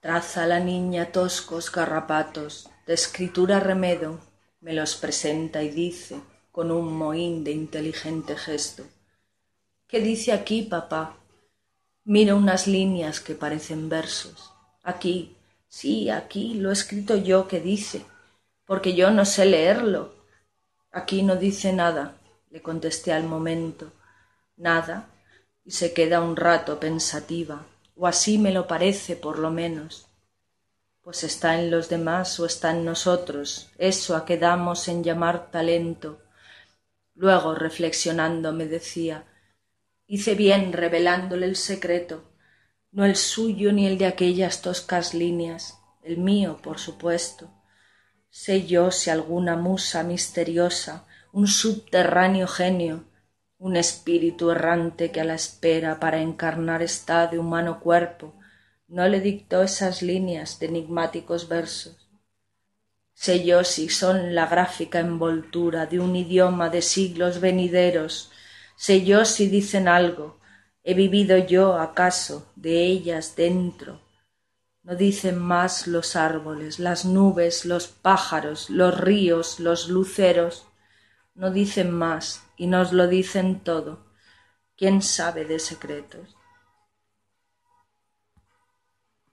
traza la niña toscos garrapatos de escritura remedo me los presenta y dice con un mohín de inteligente gesto. Qué dice aquí papá mira unas líneas que parecen versos. Aquí sí aquí lo he escrito yo que dice porque yo no sé leerlo. Aquí no dice nada le contesté al momento. Nada y se queda un rato pensativa o así me lo parece por lo menos. Pues está en los demás o está en nosotros eso a que damos en llamar talento. Luego reflexionando me decía hice bien revelándole el secreto no el suyo ni el de aquellas toscas líneas el mío por supuesto. Sé yo si alguna musa misteriosa un subterráneo genio un espíritu errante que a la espera para encarnar está de humano cuerpo no le dictó esas líneas de enigmáticos versos. Sé yo si son la gráfica envoltura de un idioma de siglos venideros. Sé yo si dicen algo. He vivido yo acaso de ellas dentro. No dicen más los árboles las nubes los pájaros los ríos los luceros no dicen más y nos lo dicen todo. Quién sabe de secretos